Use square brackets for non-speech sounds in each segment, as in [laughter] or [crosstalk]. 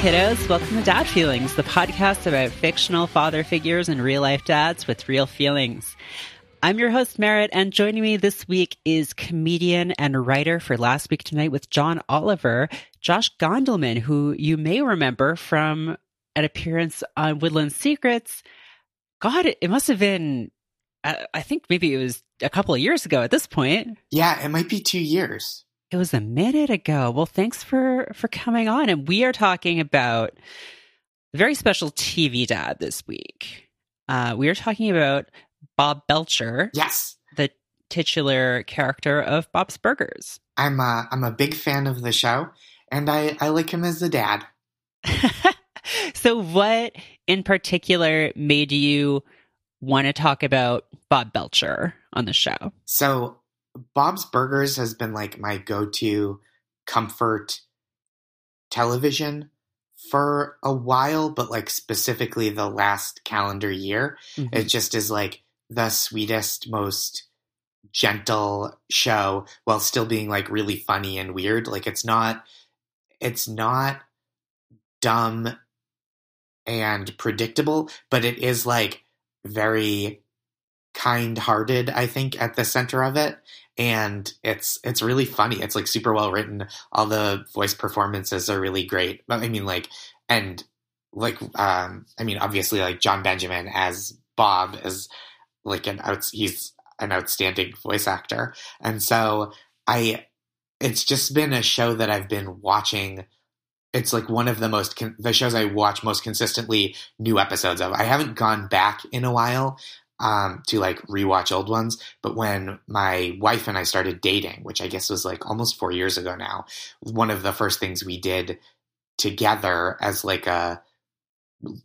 Kiddos, welcome to Dad Feelings, the podcast about fictional father figures and real life dads with real feelings. I'm your host, Merritt, and joining me this week is comedian and writer for Last Week Tonight with John Oliver, Josh Gondelman, who you may remember from an appearance on Woodland Secrets. God, it must have been, uh, I think maybe it was a couple of years ago at this point. Yeah, it might be two years. It was a minute ago. Well, thanks for for coming on, and we are talking about a very special TV dad this week. Uh, we are talking about Bob Belcher. Yes, the titular character of Bob's Burgers. I'm a, I'm a big fan of the show, and I I like him as the dad. [laughs] so, what in particular made you want to talk about Bob Belcher on the show? So, Bob's Burgers has been like my go to comfort television for a while, but like specifically the last calendar year. Mm-hmm. It just is like the sweetest, most gentle show while still being like really funny and weird. Like it's not, it's not dumb and predictable, but it is like very kind hearted, I think, at the center of it and it's it's really funny. It's like super well written. All the voice performances are really great. I mean, like and like um, I mean, obviously, like Jon Benjamin as Bob is like an out. He's an outstanding voice actor, and so I. It's just been a show that I've been watching it's like one of the most con- the shows I watch most consistently new episodes of. I haven't gone back in a while um, to like rewatch old ones. But when my wife and I started dating, which I guess was like almost four years ago now, one of the first things we did together as like a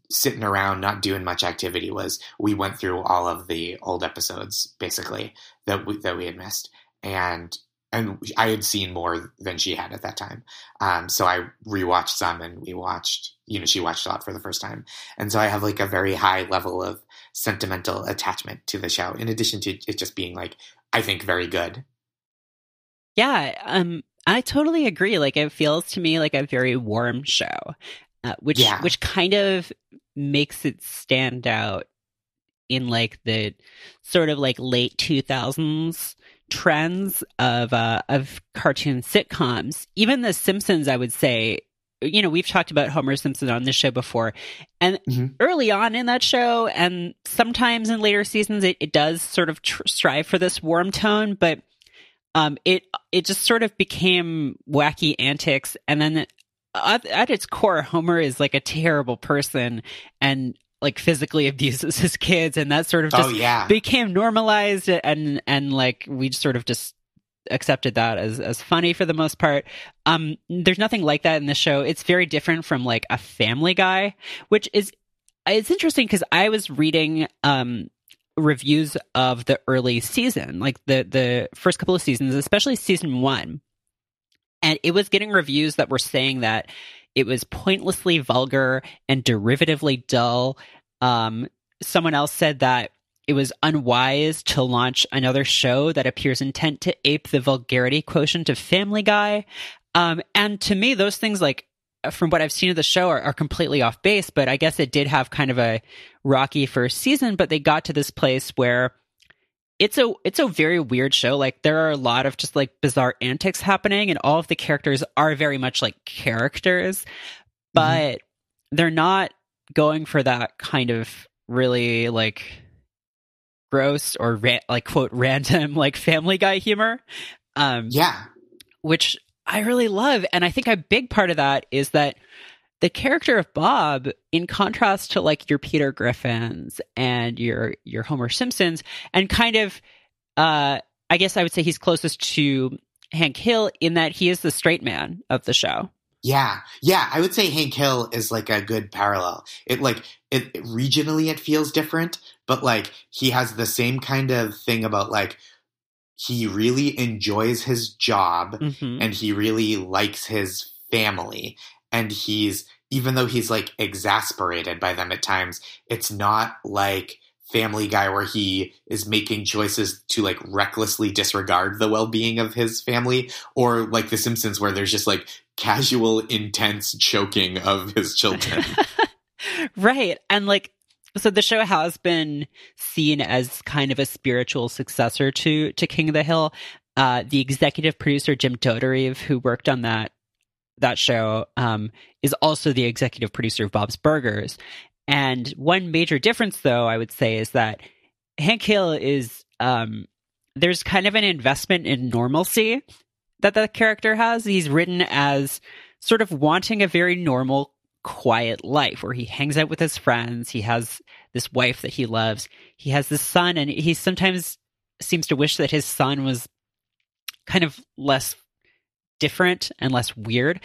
sitting around not doing much activity was we went through all of the old episodes basically that we, that we had missed and and I had seen more than she had at that time. Um, so I rewatched some and we watched, you know, she watched a lot for the first time. And so I have like a very high level of sentimental attachment to the show, in addition to it just being like, I think very good. Yeah. Um, I totally agree. Like it feels to me like a very warm show, uh, which, yeah. which kind of makes it stand out in like the sort of like late 2000s trends of uh, of cartoon sitcoms. Even The Simpsons, I would say, you know, we've talked about Homer Simpson on this show before, and mm-hmm. early on in that show, and sometimes in later seasons, it, it does sort of tr- strive for this warm tone, but um, it it just sort of became wacky antics, and then at, at its core, Homer is like a terrible person, and like physically abuses [laughs] his kids and that sort of oh, just oh, yeah. became normalized and and like we sort of just accepted that as as funny for the most part. Um there's nothing like that in this show. It's very different from like a family guy, which is it's interesting cuz I was reading um reviews of the early season, like the the first couple of seasons, especially season 1. And it was getting reviews that were saying that it was pointlessly vulgar and derivatively dull. Um, someone else said that it was unwise to launch another show that appears intent to ape the vulgarity quotient of Family Guy. Um, and to me, those things, like from what I've seen of the show, are, are, completely off base. But I guess it did have kind of a rocky first season. But they got to this place where it's a it's a very weird show. Like there are a lot of just like bizarre antics happening, and all of the characters are very much like characters, mm-hmm. but mm-hmm. they're not going for that kind of really like gross or ra- like quote [laughs] random like Family Guy humor. Um, yeah, which I really love, and I think a big part of that is that the character of Bob, in contrast to like your Peter Griffins and your your Homer Simpsons, and kind of, uh, I guess I would say he's closest to Hank Hill in that he is the straight man of the show. Yeah, yeah, I would say Hank Hill is like a good parallel. It like it, it regionally it feels different, but like he has the same kind of thing about like he really enjoys his job mm-hmm. and he really likes his family and he's even though he's like exasperated by them at times, it's not like family guy where he is making choices to like recklessly disregard the well-being of his family or like the simpsons where there's just like casual intense choking of his children. [laughs] Right and like so the show has been seen as kind of a spiritual successor to to king of the hill. Uh, the executive producer jim Dauterive, who worked on that that show um, is also the executive producer of bob's burgers and one major difference, though, I would say, is that Hank Hill is um, there's kind of an investment in normalcy that the character has. He's written as sort of wanting a very normal, quiet life where he hangs out with his friends. He has this wife that he loves. He has this son, and he sometimes seems to wish that his son was kind of less different and less weird.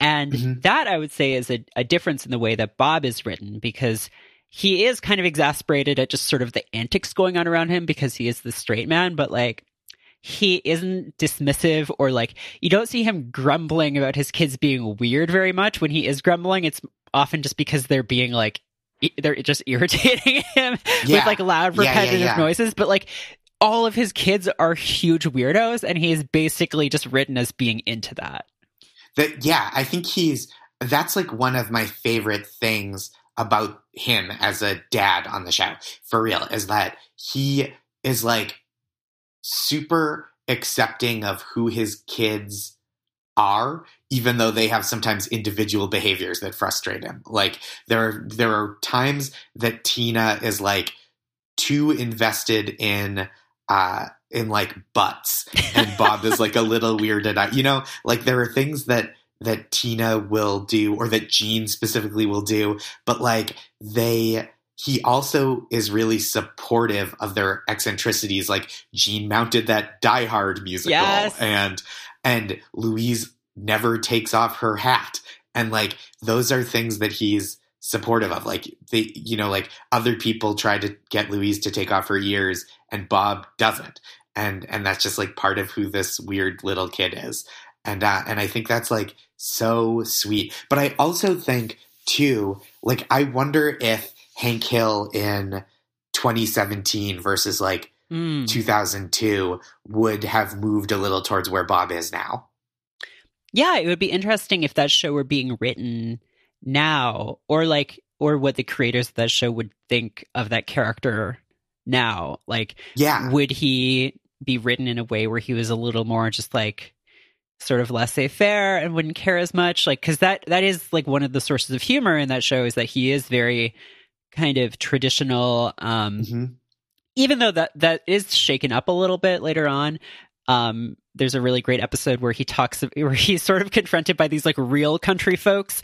And mm-hmm. that I would say is a, a difference in the way that Bob is written because he is kind of exasperated at just sort of the antics going on around him because he is the straight man, but like he isn't dismissive or like you don't see him grumbling about his kids being weird very much. When he is grumbling, it's often just because they're being like they're just [laughs] irritating him yeah. with like loud repetitive yeah, yeah, noises but like all of his kids are huge weirdos and he's basically just written as being into that. That yeah, I think he's that's like one of my favorite things about him as a dad on the show. For real is that he is like super accepting of who his kids are even though they have sometimes individual behaviors that frustrate him like there are there are times that Tina is like too invested in uh, in like butts, and Bob is like a little weirded out. You know, like there are things that that Tina will do, or that Gene specifically will do, but like they he also is really supportive of their eccentricities. Like Gene mounted that Die Hard musical, yes. and and Louise never takes off her hat, and like those are things that he's supportive of. Like they, you know, like other people try to get Louise to take off her ears, and Bob doesn't, and and that's just like part of who this weird little kid is, and uh, and I think that's like so sweet. But I also think too, like I wonder if Hank Hill in 2017 versus like mm. 2002 would have moved a little towards where Bob is now. Yeah, it would be interesting if that show were being written now or like or what the creators of that show would think of that character now. Like yeah. would he be written in a way where he was a little more just like sort of laissez-faire and wouldn't care as much? Like because that that is like one of the sources of humor in that show is that he is very kind of traditional um mm-hmm. even though that that is shaken up a little bit later on um there's a really great episode where he talks where he's sort of confronted by these like real country folks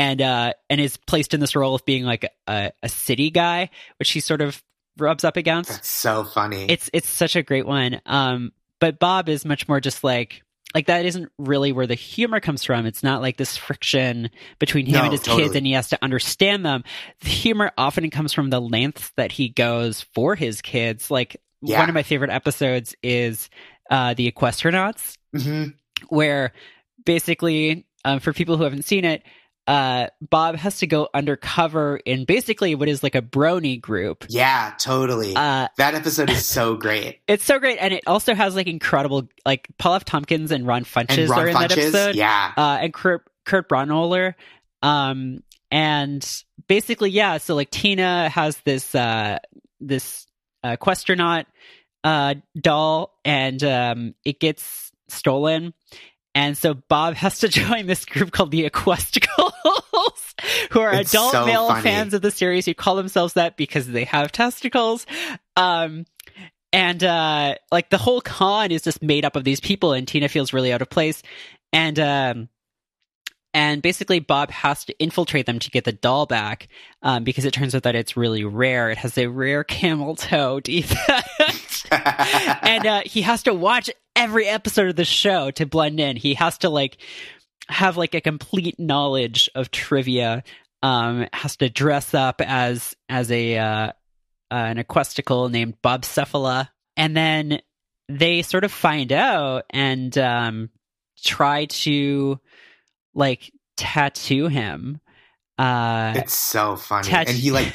and uh and is placed in this role of being like a, a city guy which he sort of rubs up against That's so funny it's it's such a great one um but bob is much more just like like that isn't really where the humor comes from. It's not like this friction between him no, and his totally. kids and he has to understand them. The humor often comes from the lengths that he goes for his kids. Like yeah. one of my favorite episodes is uh, the Equestronauts, mm-hmm. where basically, um, for people who haven't seen it, uh, Bob has to go undercover in basically what is like a brony group. Yeah, totally. Uh, that episode is [laughs] so great. It's so great, and it also has like incredible, like Paul F. Tompkins and Ron Funches and Ron are in Funches, that episode. Yeah, uh, and Kurt Kurt Braunohler. Um, and basically, yeah. So like Tina has this uh this uh, Questronaut uh, doll and um, it gets stolen. And so Bob has to [laughs] join this group called the Equesticles, [laughs] who are it's adult so male funny. fans of the series who call themselves that because they have testicles. Um, and uh, like the whole con is just made up of these people, and Tina feels really out of place. And um, and basically Bob has to infiltrate them to get the doll back um, because it turns out that it's really rare. It has a rare camel toe [laughs] defect, and uh, he has to watch every episode of the show to blend in. He has to like have like a complete knowledge of trivia. Um, has to dress up as as a uh, uh, an equesticle named Bob Cephala, and then they sort of find out and um, try to like tattoo him Uh, It's so funny. Touch- And he like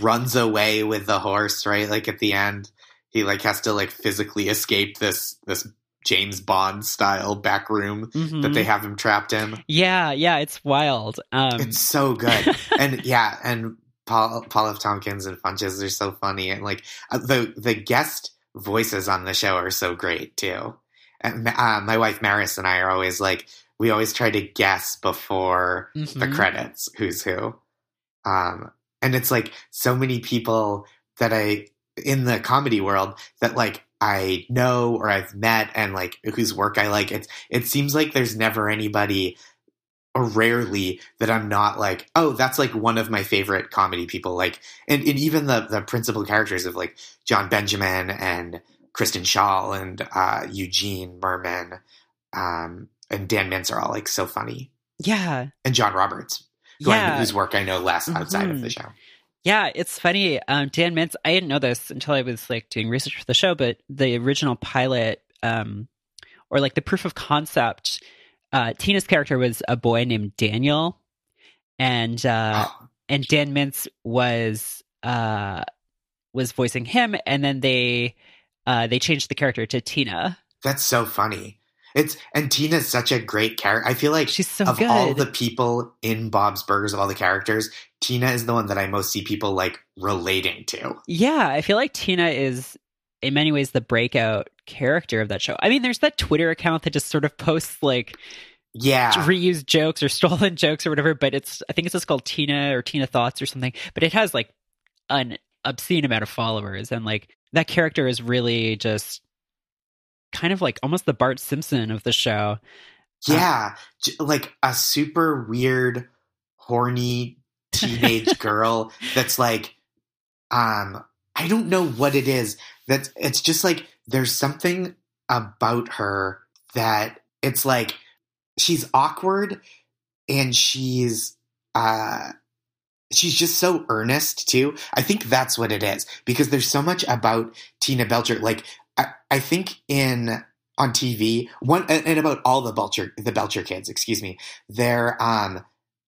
runs away with the horse, right? Like at the end, he like has to like physically escape this this James Bond style back room Mhm. that they have him trapped in. yeah, yeah, it's wild. Um, It's so good. [laughs] and yeah, and Paul Paul F. Tompkins and Funches are so funny, and like uh, the the guest voices on the show are so great too. And uh, my wife Maris and I are always like we always try to guess before the mhm. credits who's who. Um, and it's like so many people that I in the comedy world that like I know or I've met and like whose work I like. It's it seems like there's never anybody or rarely that I'm not like, oh, that's like one of my favorite comedy people. Like and, and even the the principal characters of like Jon Benjamin and Kristen Schaal and uh, Eugene Mirman um, and Dan Mintz are all like so funny. Yeah, And John Roberts, who I, yeah, whose work I know less outside of the show. Yeah. It's funny. Um, Dan Mintz. I didn't know this until I was like doing research for the show, but the original pilot, um, or like the proof of concept, uh, Tina's character was a boy named Daniel, and uh, Oh, [gasps] and Dan Mintz was uh was voicing him, and then they uh they changed the character to Tina. that's so funny. It's and Tina's such a great character. I feel like She's so of good. all the people in Bob's Burgers, of all the characters, Tina is the one that I most see people like relating to. yeah, I feel like Tina is in many ways the breakout character of that show. I mean, there's that Twitter account that just sort of posts like Yeah, reused jokes or [laughs] stolen jokes or whatever, but it's I think it's just called Tina or Tina Thoughts or something. But it has like an obscene amount of followers, and like that character is really just kind of like almost the Bart Simpson of the show. yeah, J- like a super weird, horny teenage [laughs] girl that's like, um, I don't know what it is. That it's just like there's something about her that it's like she's awkward and she's uh she's just so earnest too. I think that's what it is because there's so much about Tina Belcher. Like I, I think in on TV one and, and about all the Belcher the Belcher kids, excuse me, they're um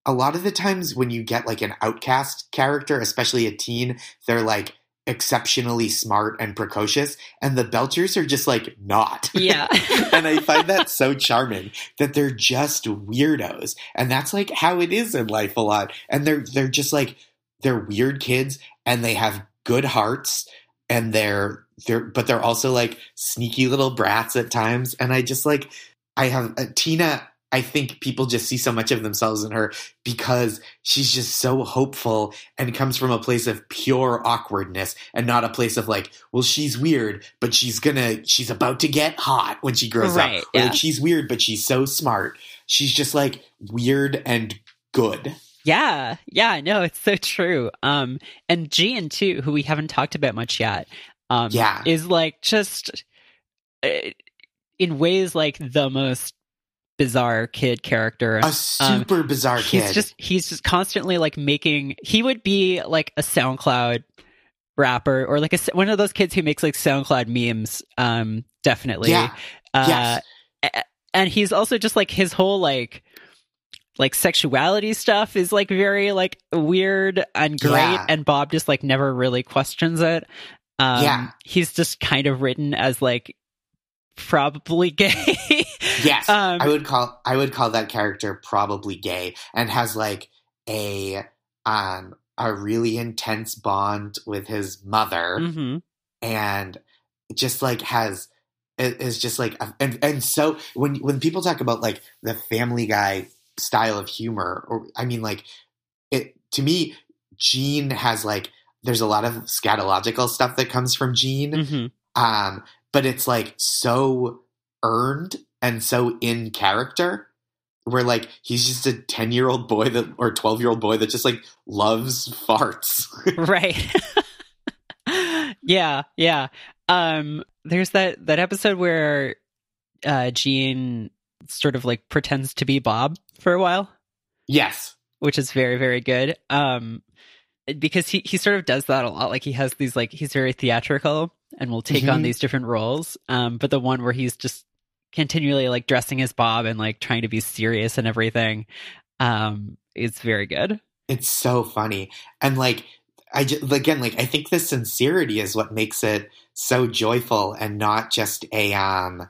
a lot of the times when you get like an outcast character, especially a teen, they're like exceptionally smart and precocious, and the Belchers are just like not. Yeah. [laughs] and I find that so charming that they're just weirdos, and that's like how it is in life a lot. And they're they're just like they're weird kids, and they have good hearts, and they're they're but they're also like sneaky little brats at times. And I just like I have uh, Tina. I think people just see so much of themselves in her because she's just so hopeful and comes from a place of pure awkwardness and not a place of like, well, she's weird, but she's gonna, she's about to get hot when she grows Right, up. Or like, she's weird, but she's so smart. She's just like weird and good. Yeah, yeah, no, it's so true. Um, and Gene too, who we haven't talked about much yet, um, Yeah. is like just uh, in ways like the most bizarre kid character. A super bizarre Um, he's kid. just he's just constantly like making. He would be like a SoundCloud rapper or like a one of those kids who makes like SoundCloud memes. Um, definitely. yeah. Uh, yes. and he's also just like his whole like like sexuality stuff is like very like weird and great Yeah. and bob just like never really questions it um Yeah. he's just kind of written as like probably [laughs] gay Yes. um I would call I would call that character probably gay and has like a um a really intense bond with his mother mhm. and just like has it is just like and and so when when people talk about like the family guy style of humor or I mean like it to me Gene has like there's a lot of scatological stuff that comes from Gene Mhm. um, but it's like so earned and so in character where like he's just a 10 year old boy that or 12 year old boy that just like loves farts. [laughs] Right. Yeah yeah. Um there's that that episode where uh gene sort of like pretends to be bob for a while yes. which is very very good. Um because he he sort of does that a lot. Like he has these like he's very theatrical and will take on Mhm. these different roles. Um but the one where he's just continually like dressing as bob and like trying to be serious and everything um is very good. It's so funny. And like I just, again like I think the sincerity is what makes it so joyful and not just a um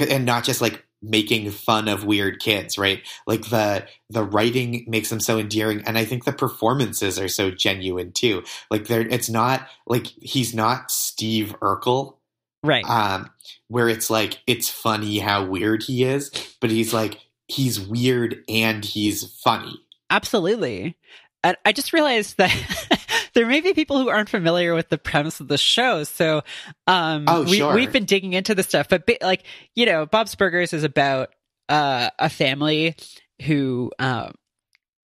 and not just like making fun of weird kids, right? Like the the writing makes them so endearing, and I think the performances are so genuine too. Like there, it's not like he's not Steve Urkel, right? Um, where it's like it's funny how weird he is, but he's like he's weird and he's funny. Absolutely. And I just realized that [laughs] there may be people who aren't familiar with the premise of the show. So, um, oh, we, sure. we've been digging into the stuff, but like, you know, Bob's Burgers is about, uh, a family who, um,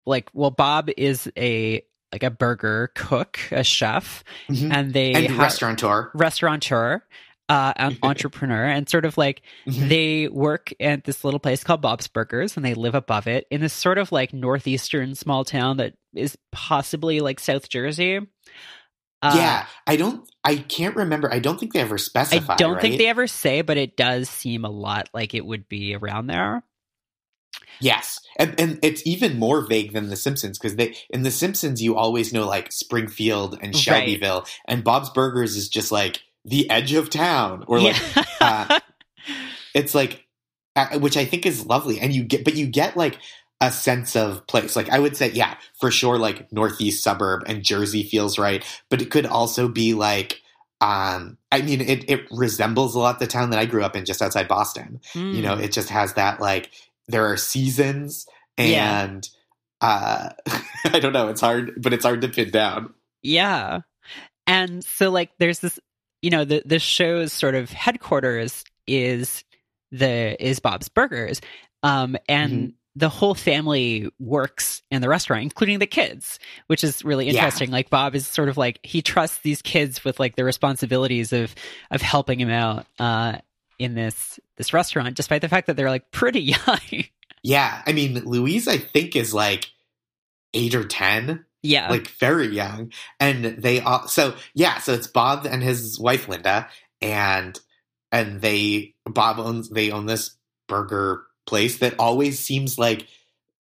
like, well, Bob is a, like a burger cook, a chef, Mhm. and they and ha- restaurateur. restaurateur, uh, an [laughs] entrepreneur, and sort of like Mhm. they work at this little place called Bob's Burgers and they live above it in this sort of like northeastern small town that is possibly like South Jersey. Uh, yeah, I don't. I can't remember. I don't think they ever specify. I don't think they ever say, but it does seem a lot like it would be around there. Yes, and and it's even more vague than The Simpsons because they in The Simpsons you always know like Springfield and Right. Shelbyville, and Bob's Burgers is just like the edge of town, or like yeah. uh, it's like, which I think is lovely, and you get, but you get like a sense of place. Like I would say, yeah, for sure, like northeast suburb and Jersey feels right, but it could also be like. Um, I mean, it, it resembles a lot the town that I grew up in, just outside Boston. You know, Mm. it just has that like there are seasons Yeah. and uh [laughs] I don't know, it's hard but it's hard to pin down. Yeah. And so like there's this you know, the the show's sort of headquarters is the is Bob's Burgers. Um and Mhm. the whole family works in the restaurant, including the kids, which is really Yeah. interesting. Like Bob is sort of like he trusts these kids with like the responsibilities of of helping him out uh in this this restaurant, despite the fact that they're like pretty [laughs] young. Yeah, I mean Louise I think is like 8 or 10, yeah. like very young and they all so yeah, so it's Bob and his wife Linda and and they Bob owns they own this burger place that always seems like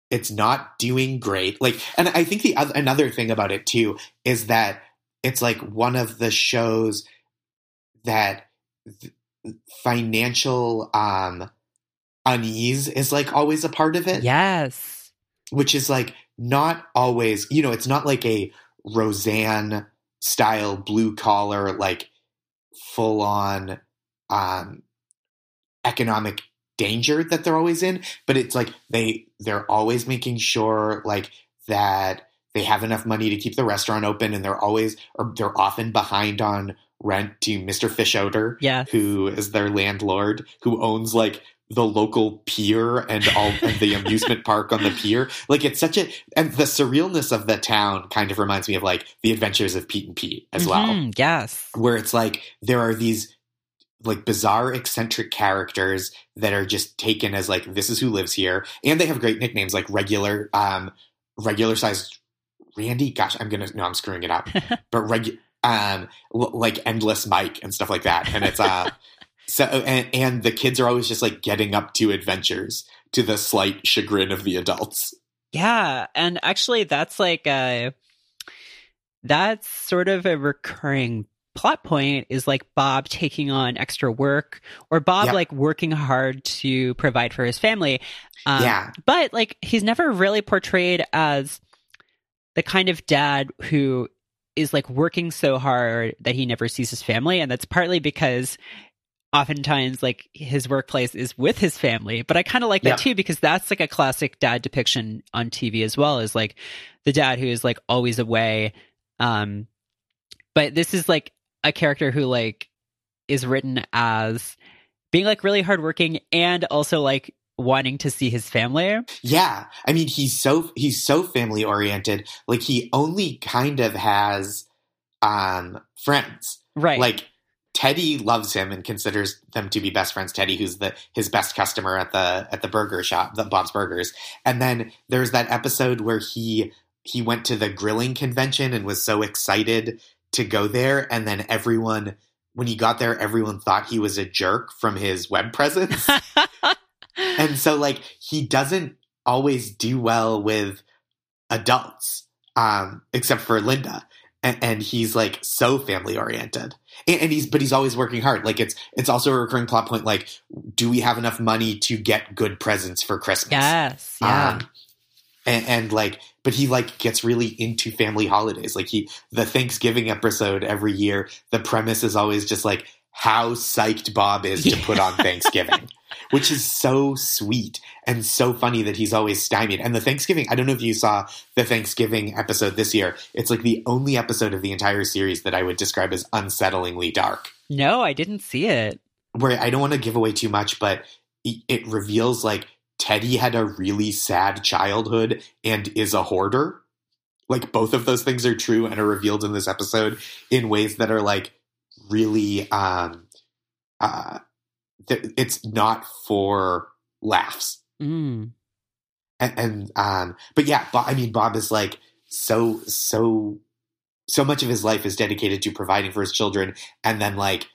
it's not doing great. Like, and I think the other, another thing about it too is that it's like one of the shows that financial um unease is like always a part of it, yes. which is like not always, you know, it's not like a Roseanne style blue collar like full on um economic danger that they're always in but it's like they they're always making sure like that they have enough money to keep the restaurant open and they're always or they're often behind on rent to Mr. Fischoeder Yes. who is their landlord who owns like the local pier and all and the amusement park on the pier. Like it's such a and the surrealness of the town kind of reminds me of like the adventures of Pete and Pete as well. Mhm, Yes. where it's like there are these like bizarre eccentric characters that are just taken as like this is who lives here. And they have great nicknames like regular um regular sized randy? Gosh i'm gonna no i'm screwing it up. [laughs] But regu- um l- like endless mike and stuff like that. And it's uh [laughs] so and and the kids are always just like getting up to adventures to the slight chagrin of the adults Yeah, and actually that's like a that's sort of a recurring plot point is like Bob taking on extra work or Bob Yep. like working hard to provide for his family. Um, yeah But like he's never really portrayed as the kind of dad who is like working so hard that he never sees his family and that's partly because oftentimes like his workplace is with his family but i kind of like that Yeah. too because that's like a classic dad depiction on tv as well is like the dad who is like always away um but this is like a character who like is written as being like really hardworking and also like wanting to see his family Yeah, I mean he's so he's so family oriented. Like he only kind of has um friends. right Like Teddy loves him and considers them to be best friends. Teddy, who's the his best customer at the at the burger shop, the Bob's Burgers. And then there's that episode where he he went to the grilling convention and was so excited to go there, and then everyone when he got there, everyone thought he was a jerk from his web presence. [laughs] and so like he doesn't always do well with adults, um, except for Linda. And, and he's like so family oriented. And, and he's, but he's always working hard. Like it's, it's also a recurring plot point. Like, do we have enough money to get good presents for Christmas? Yes. Yeah. Um, and, and like, but he like gets really into family holidays. Like he, the Thanksgiving episode every year, the premise is always just like how psyched Bob is to put on [laughs] Thanksgiving, which is so sweet and so funny that he's always stymied. And the Thanksgiving, I don't know if you saw the Thanksgiving episode this year. It's like the only episode of the entire series that I would describe as unsettlingly dark. No, I didn't see it. Where I don't want to give away too much, but it reveals like Teddy had a really sad childhood and is a hoarder. Like both of those things are true and are revealed in this episode in ways that are like really um uh th- it's not for laughs. Mm. And, and um but yeah, Bob, I mean Bob is like so so so much of his life is dedicated to providing for his children and then like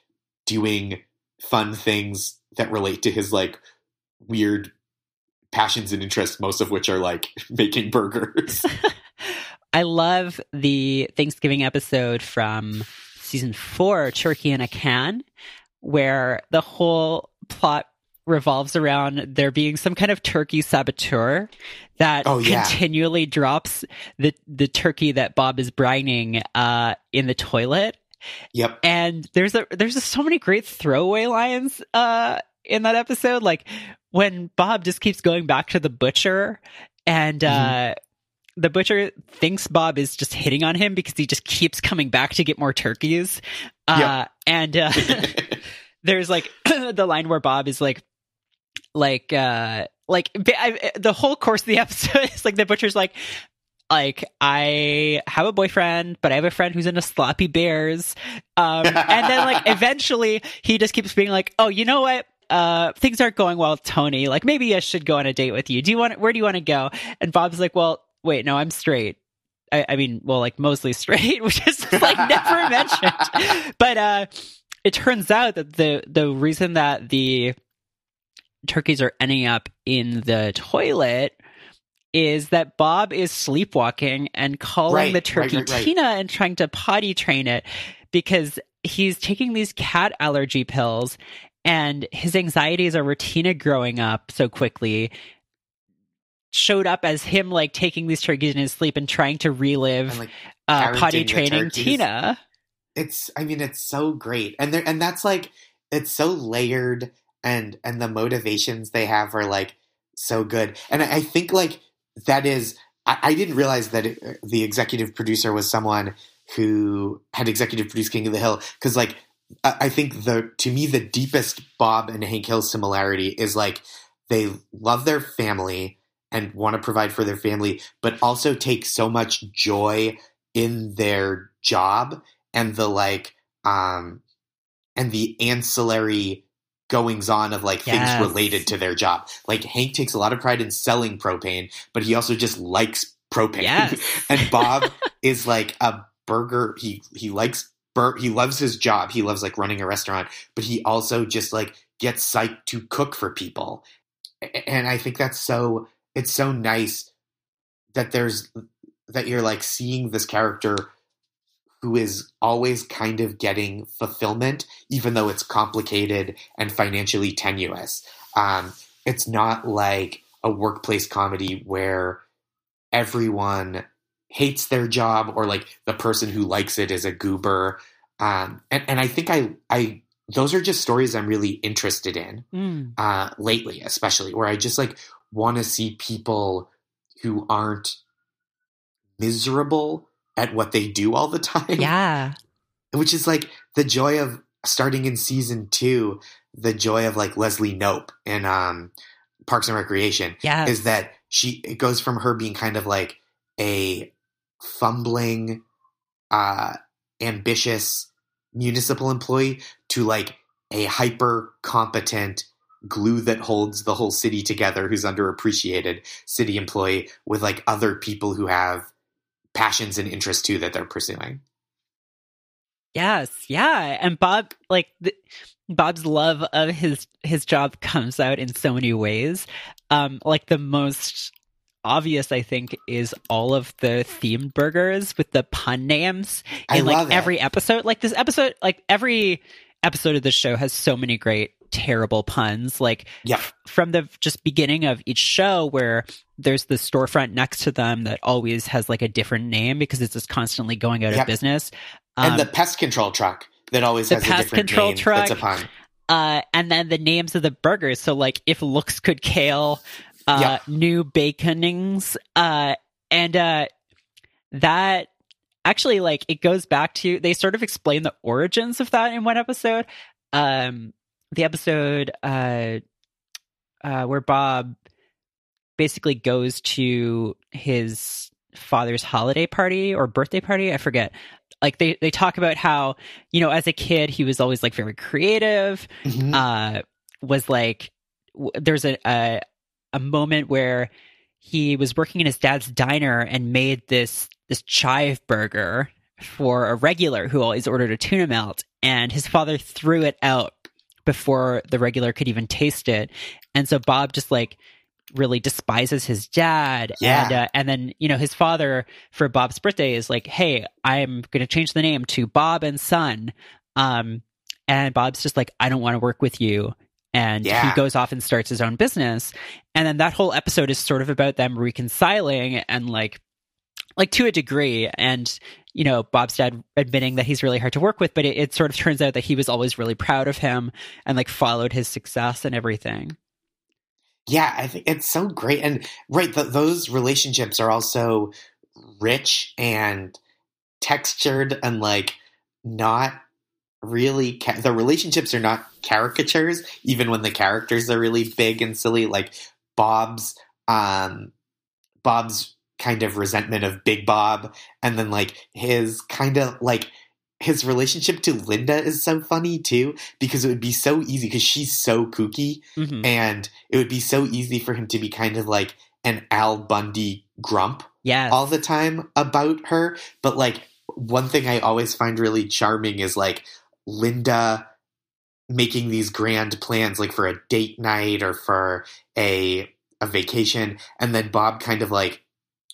doing fun things that relate to his like weird passions and interests, most of which are like [laughs] making burgers. [laughs] I love the Thanksgiving episode from season four, Turkey in a Can, where the whole plot revolves around there being some kind of turkey saboteur that oh, yeah. continually drops the the turkey that Bob is brining uh, in the toilet. Yep. And there's a there's a, so many great throwaway lines uh, in that episode. Like when Bob just keeps going back to the butcher and mm-hmm. The butcher thinks Bob is just hitting on him because he just keeps coming back to get more turkeys. Uh, yep. and uh, [laughs] there's like [clears throat] the line where Bob is like, like, uh, like I, the whole course of the [laughs] episode is like the butcher's like, like I have a boyfriend, but I have a friend who's into sloppy bears. Um, and then like [laughs] eventually he just keeps being like, oh, you know what? uh, things aren't going well Tony. Like, maybe I should go on a date with you. Do you want, where do you want to go? And Bob's like, well, wait, no, I'm straight. I, I mean, well, like mostly straight, [laughs] which is like never [laughs] mentioned. But, uh, it turns out that the, the reason that the turkeys are ending up in the toilet is that Bob is sleepwalking and calling right, the turkey right, right, Tina and trying to potty train it because he's taking these cat allergy pills and his anxieties over Tina growing up so quickly showed up as him like taking these turkeys in his sleep and trying to relive and, like, uh, potty training Tina. It's I mean it's so great. And there and that's like it's so layered and and the motivations they have are like so good. And I, I think like that is I, I didn't realize that it, the executive producer was someone who had executive produced King of the Hill because like I think the to me the deepest Bob and Hank Hill similarity is like they love their family and want to provide for their family, but also take so much joy in their job and the like um and the ancillary goings on of like yes. things related to their job. Like Hank takes a lot of pride in selling propane, but he also just likes propane. Yes. [laughs] and Bob is like a burger he he likes Bert, he loves his job. He loves like running a restaurant, but he also just like gets psyched to cook for people. And I think that's so, it's so nice that there's, that you're like seeing this character who is always kind of getting fulfillment, even though it's complicated and financially tenuous. Um, it's not like a workplace comedy where everyone hates their job or like the person who likes it is a goober. Um, and, and I think I, I, those are just stories I'm really interested in mm. uh, lately, especially where I just like want to see people who aren't miserable at what they do all the [laughs] time. Yeah. Which is like the joy of starting in season two, the joy of like Leslie Knope in um, Parks and Recreation. Yeah. Is that she, it goes from her being kind of like a fumbling, uh, ambitious municipal employee to like a hyper competent glue that holds the whole city together who's underappreciated city employee with like other people who have passions and interests too that they're pursuing. Yes, yeah, and Bob like the, Bob's love of his his job comes out in so many ways. Um like the most obvious I think is all of the themed burgers with the pun names I in like it. every episode. Like this episode, like every episode of the show has so many great terrible puns. Like Yep. f- from the just beginning of each show where there's the storefront next to them that always has like a different name because it's just constantly going out Yep. of business. and Um, the pest control truck that always has a different control name. truck. that's a pun. uh, and then the names of the burgers. So like if looks could kale, uh, Yeah. new baconings, uh, and uh, that actually like it goes back to they sort of explain the origins of that in one episode. Um, the episode uh, uh, where Bob basically goes to his father's holiday party or birthday party, I forget. Like they they talk about how you know as a kid he was always like very creative Mhm. uh, was like w- there's a, a a moment where he was working in his dad's diner and made this this chive burger for a regular who always ordered a tuna melt and his father threw it out before the regular could even taste it and so bob just like really despises his dad Yeah. and uh, and then you know his father for bob's birthday is like hey i'm going to change the name to bob and son um and Bob's just like, I don't want to work with you. And Yeah. he goes off and starts his own business. And then that whole episode is sort of about them reconciling and like, like to a degree. And, you know, Bob's dad admitting that he's really hard to work with, but it, it sort of turns out that he was always really proud of him and like followed his success and everything. Yeah, I think it's so great. And right, th- those relationships are also rich and textured and like not really ca- the relationships are not caricatures even when the characters are really big and silly like Bob's um Bob's kind of resentment of Big Bob and then like his kind of like his relationship to Linda is so funny too because it would be so easy because she's so kooky Mhm. and it would be so easy for him to be kind of like an Al Bundy grump Yes. all the time about her. But like one thing I always find really charming is like Linda making these grand plans like for a date night or for a a vacation and then Bob kind of like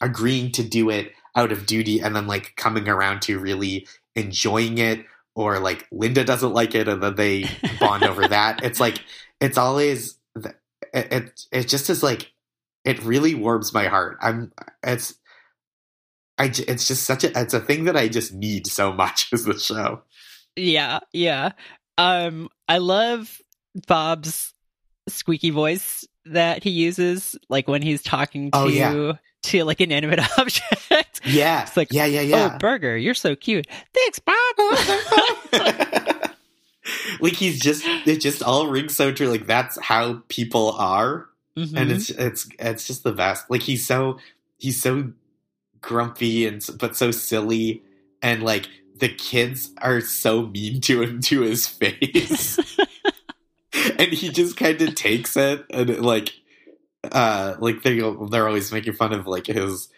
agreeing to do it out of duty and then like coming around to really enjoying it or like Linda doesn't like it and then they [laughs] bond over that. It's like it's always it it, it just is like it really warms my heart. I'm it's I it's just such a it's a thing that I just need so much [laughs] as the show. Yeah, yeah. Um, I love Bob's squeaky voice that he uses, like when he's talking to Oh, yeah. To like an inanimate [laughs] object. Yeah, It's like, yeah, yeah, yeah. Oh, Burger, you're so cute. Thanks, Bob. [laughs] [laughs] like he's just it just all rings so true. Like that's how people are, Mhm. and it's it's it's just the best. Like he's so he's so grumpy and but so silly, and like the kids are so mean to him to his face, and he just kind of takes it and it, like uh like they they're always making fun of like his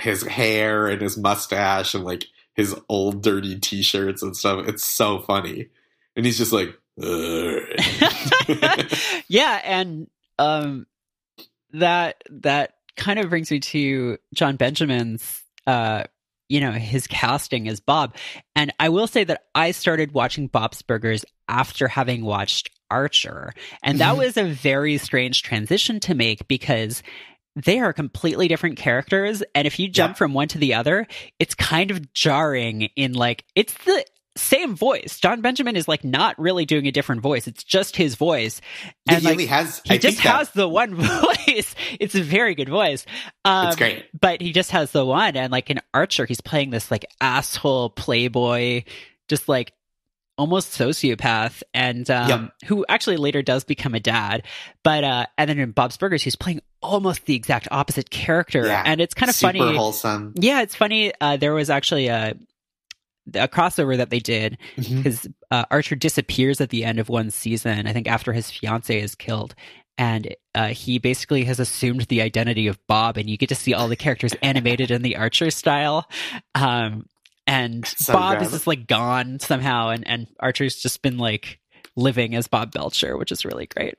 his hair and his mustache and like his old dirty t-shirts and stuff. It's so funny. And he's just like [laughs] [laughs] yeah, and um, that that kind of brings me to Jon Benjamin's, uh, you know, his casting as Bob. And I will say that I started watching Bob's Burgers after having watched Archer, and that Mhm. was a very strange transition to make because they are completely different characters. And if you jump Yeah. from one to the other it's kind of jarring in like it's the same voice. Jon benjamin is like not really doing a different voice. It's just his voice. And he like only has he I just that- has the one [laughs] voice. It's a very good voice. Um, it's great. but he just has the one. And like in archer he's playing this like asshole playboy just like almost sociopath and um Yep. who actually later does become a dad but uh and then in bob's burgers he's playing almost the exact opposite character Yeah. and it's kind of Super funny wholesome. yeah it's funny uh there was actually a a crossover that they did because uh, Archer disappears at the end of one season. I think after his fiance is killed, and uh, he basically has assumed the identity of Bob, and you get to see all the characters [laughs] animated in the Archer style. Um, and So Bob good. is just like gone somehow, and and Archer's just been like living as Bob Belcher, which is really great.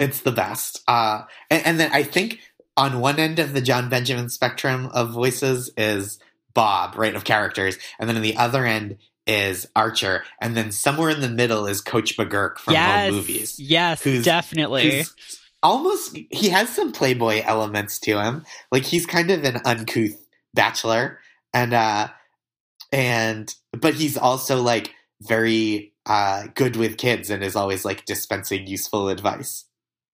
It's the best. Uh, and, and then I think on one end of the Jon Benjamin spectrum of voices is Bob, right, of characters, and then on the other end is Archer, and then somewhere in the middle is Coach McGuirk from yes, Movies. Yes, definitely. who's almost he has some Playboy elements to him. Like he's kind of an uncouth bachelor, and uh, and but he's also like very uh good with kids and is always like dispensing useful advice.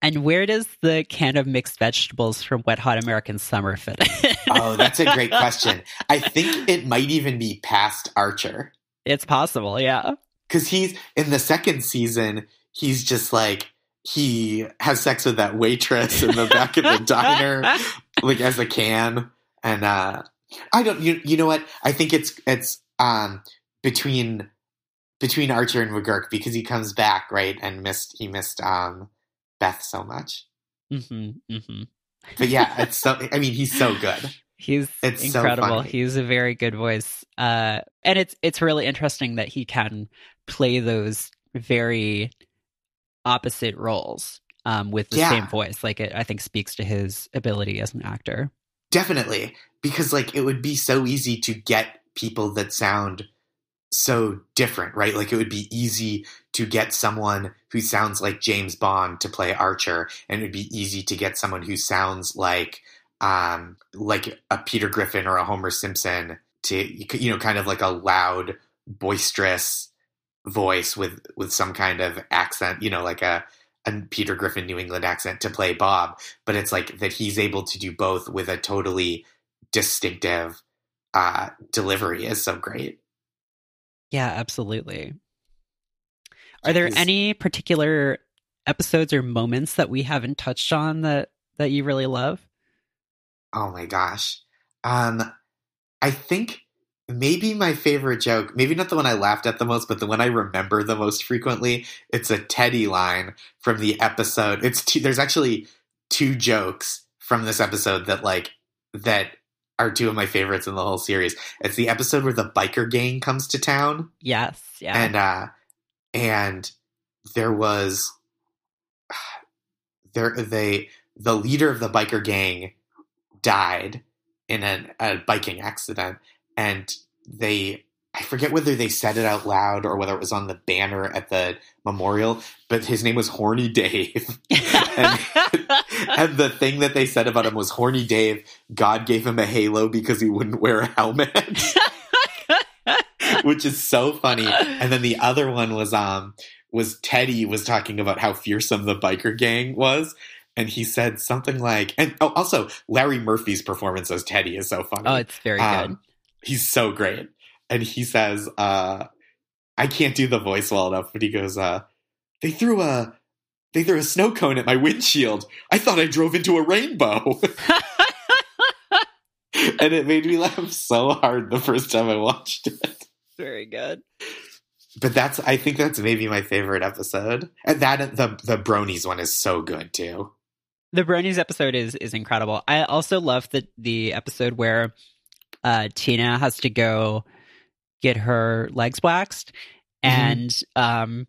And where does the can of mixed vegetables from Wet Hot American Summer fit? in? Oh, that's a great [laughs] question. I think it might even be past Archer. It's possible, yeah. because he's in the second season he's just like he has sex with that waitress in the back of the diner [laughs] like as a can and uh i don't you, you know what i think it's it's um between between archer and McGuirk because he comes back right and missed he missed um beth so much Mm-hmm, mm-hmm. but yeah it's so [laughs] i mean he's so good He's It's incredible. funny. He's a very good voice. Uh, and it's it's really interesting that he can play those very opposite roles um, with the Yeah. same voice. Like it, I think speaks to his ability as an actor. Definitely. Because like it would be so easy to get people that sound so different, right? Like it would be easy to get someone who sounds like James Bond to play Archer, and it would be easy to get someone who sounds like um like a Peter Griffin or a Homer Simpson to you know kind of like a loud, boisterous voice with with some kind of accent, you know, like a a Peter Griffin New England accent to play Bob, but it's like that he's able to do both with a totally distinctive uh, delivery is so great. Yeah, absolutely. Are there any particular episodes or moments that we haven't touched on that that you really love? Oh my gosh. Um, I think maybe my favorite joke, maybe not the one I laughed at the most, but the one I remember the most frequently. It's a Teddy line from the episode. It's two, there's actually two jokes from this episode that like that are two of my favorites in the whole series. It's the episode where the biker gang comes to town. Yes, yeah. and uh and there was [sighs] there they the leader of the biker gang died in an, a biking accident and they I forget whether they said it out loud or whether it was on the banner at the memorial, but his name was Horny Dave. [laughs] and, [laughs] and the thing that they said about him was Horny Dave, God gave him a halo because he wouldn't wear a helmet. [laughs] which is so funny. And then the other one was um was Teddy was talking about how fearsome the biker gang was. And he said something like, and oh, also Larry Murphy's performance as Teddy is so funny. oh, it's very good. Um, he's so great. And he says, uh, I can't do the voice well enough, but he goes, uh, they threw a they threw a snow cone at my windshield. I thought I drove into a rainbow. [laughs] and it made me laugh so hard the first time I watched it. very good. But that's I think that's maybe my favorite episode. And that the the Bronies one is so good too. The Bronies episode is is incredible. I also love the the episode where uh, Tina has to go get her legs waxed, and um,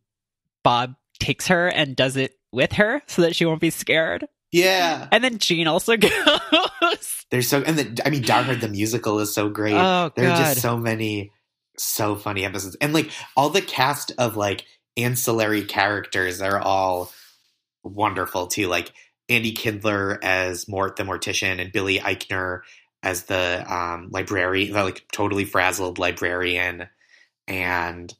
Bob takes her and does it with her so that she won't be scared. Yeah. And then Gene also [laughs] goes. There's so and the I mean Die the musical is so great. Oh there are just so many so funny episodes and like all the cast of like ancillary characters are all wonderful too like andy kindler as mort the mortician and billy eichner as the um librarian the like totally frazzled librarian and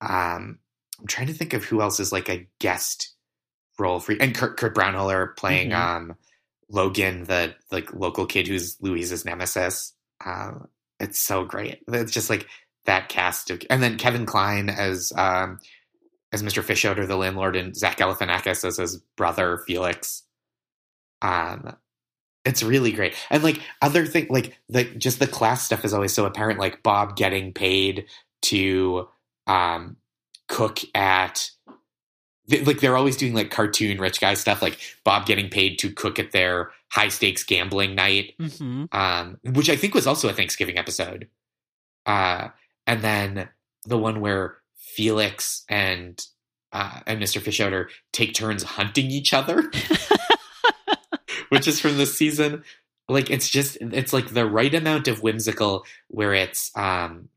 um i'm trying to think of who else is like a guest role for and kurt, kurt braunohler playing Mhm. um logan the like local kid who's louise's nemesis um it's so great it's just like that cast of, and then Kevin Kline as um, as Mr. Fischoeder, the landlord, and Zach Galifianakis as his brother Felix. Um, it's really great, and like other thing, like the just the class stuff is always so apparent. Like Bob getting paid to um, cook at. Like they're always doing like cartoon rich guy stuff, like Bob getting paid to cook at their high stakes gambling night hmm um, which I think was also a Thanksgiving episode. Uh, and then the one where Felix and uh, and Mr. Fischoeder take turns hunting each other, [laughs] which is from this season. Like it's just it's like the right amount of whimsical where it's um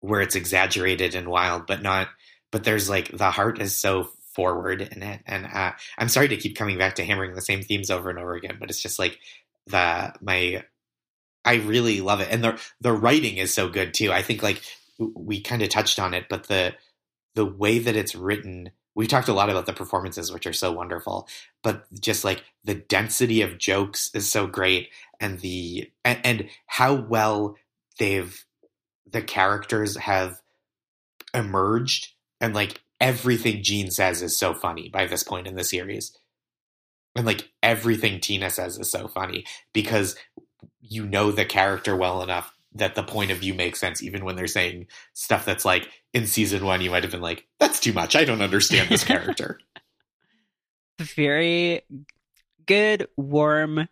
where it's exaggerated and wild, but not but there's like the heart is so forward in it. And uh, I'm sorry to keep coming back to hammering the same themes over and over again, but it's just like the my I really love it, and the the writing is so good too. I think like we kind of touched on it, but the the way that it's written, we talked a lot about the performances, which are so wonderful, but just like the density of jokes is so great, and the and, and how well they've the characters have emerged, and like everything Gene says is so funny by this point in the series. And like everything Tina says is so funny because you know the character well enough that the point of view makes sense even when they're saying stuff that's like in season one you might have been like that's too much. I don't understand this character. [laughs] Very good warm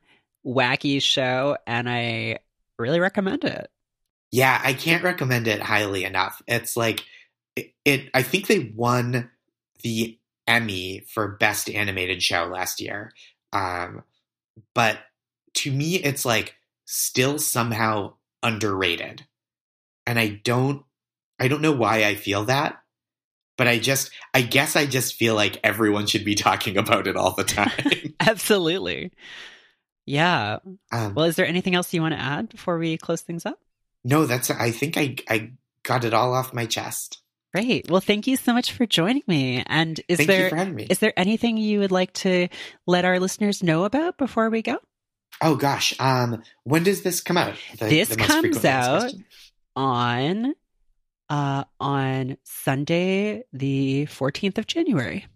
wacky show and i really recommend it. Yeah i can't recommend it highly enough. It's like it, it i think they won the emmy for best animated show last year um but to me it's like still somehow underrated. And I don't I don't know why I feel that, but I just I guess I just feel like everyone should be [laughs] talking about it all the time. [laughs] Absolutely. Yeah. Um, well, is there anything else you want to add before we close things up? No, that's I think I I got it all off my chest. Great. Well, thank you so much for joining me. And is thank there is there anything you would like to let our listeners know about before we go? Oh gosh, um, when does this come out? The, this the comes out on uh, on Sunday, the fourteenth of January.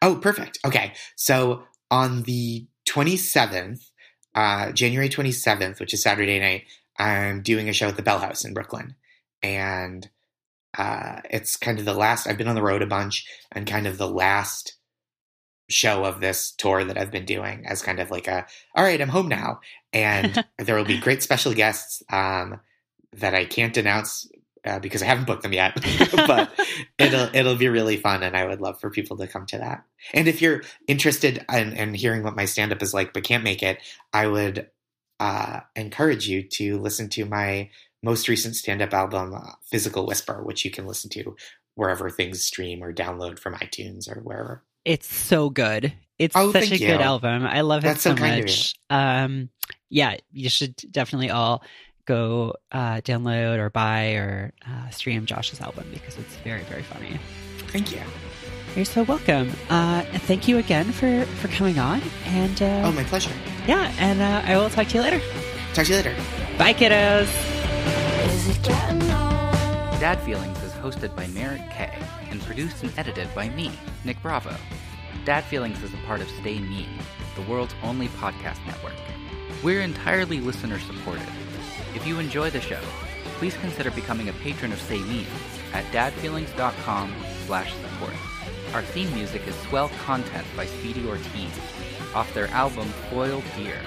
Oh, perfect. Okay, so on the twenty seventh, uh, January twenty seventh, which is Saturday night, I'm doing a show at the Bell House in Brooklyn, and uh, it's kind of the last. I've been on the road a bunch, and kind of the last show of this tour that I've been doing as kind of like a, all right, I'm home now. And [laughs] there will be great special guests um, that I can't announce uh, because I haven't booked them yet, [laughs] but [laughs] it'll it'll be really fun, and I would love for people to come to that. And if you're interested in, in hearing what my stand up is like but can't make it, I would uh, encourage you to listen to my most recent stand up album, uh, Physical Whisper, which you can listen to wherever things stream or download from iTunes or wherever. It's so good. It's oh, such a you. good album. I love it so, so much. Um, yeah, you should definitely all go uh, download or buy or uh, stream Josh's album because it's very, very funny. Thank you. You're so welcome. Uh, thank you again for for coming on. And uh, oh, my pleasure. Yeah, and uh, I will talk to you later. Talk to you later. Bye, kiddos. Dad Feelings is hosted by Merritt K and produced and edited by me, Nick Bravo. Dad Feelings is a part of Stay Me, the world's only podcast network. We're entirely listener supported. If you enjoy the show, please consider becoming a patron of Stay Me at dadfeelings.com slash support. Our theme music is Swell Content by Speedy Ortiz, off their album Foil Deer.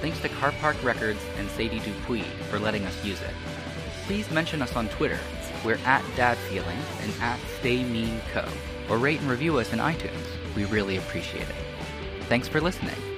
Thanks to Car Park Records and Sadie Dupuis for letting us use it. Please mention us on Twitter we're at Dad Feelings and at Stay Mean Co. Or rate and review us in iTunes. We really appreciate it. Thanks for listening.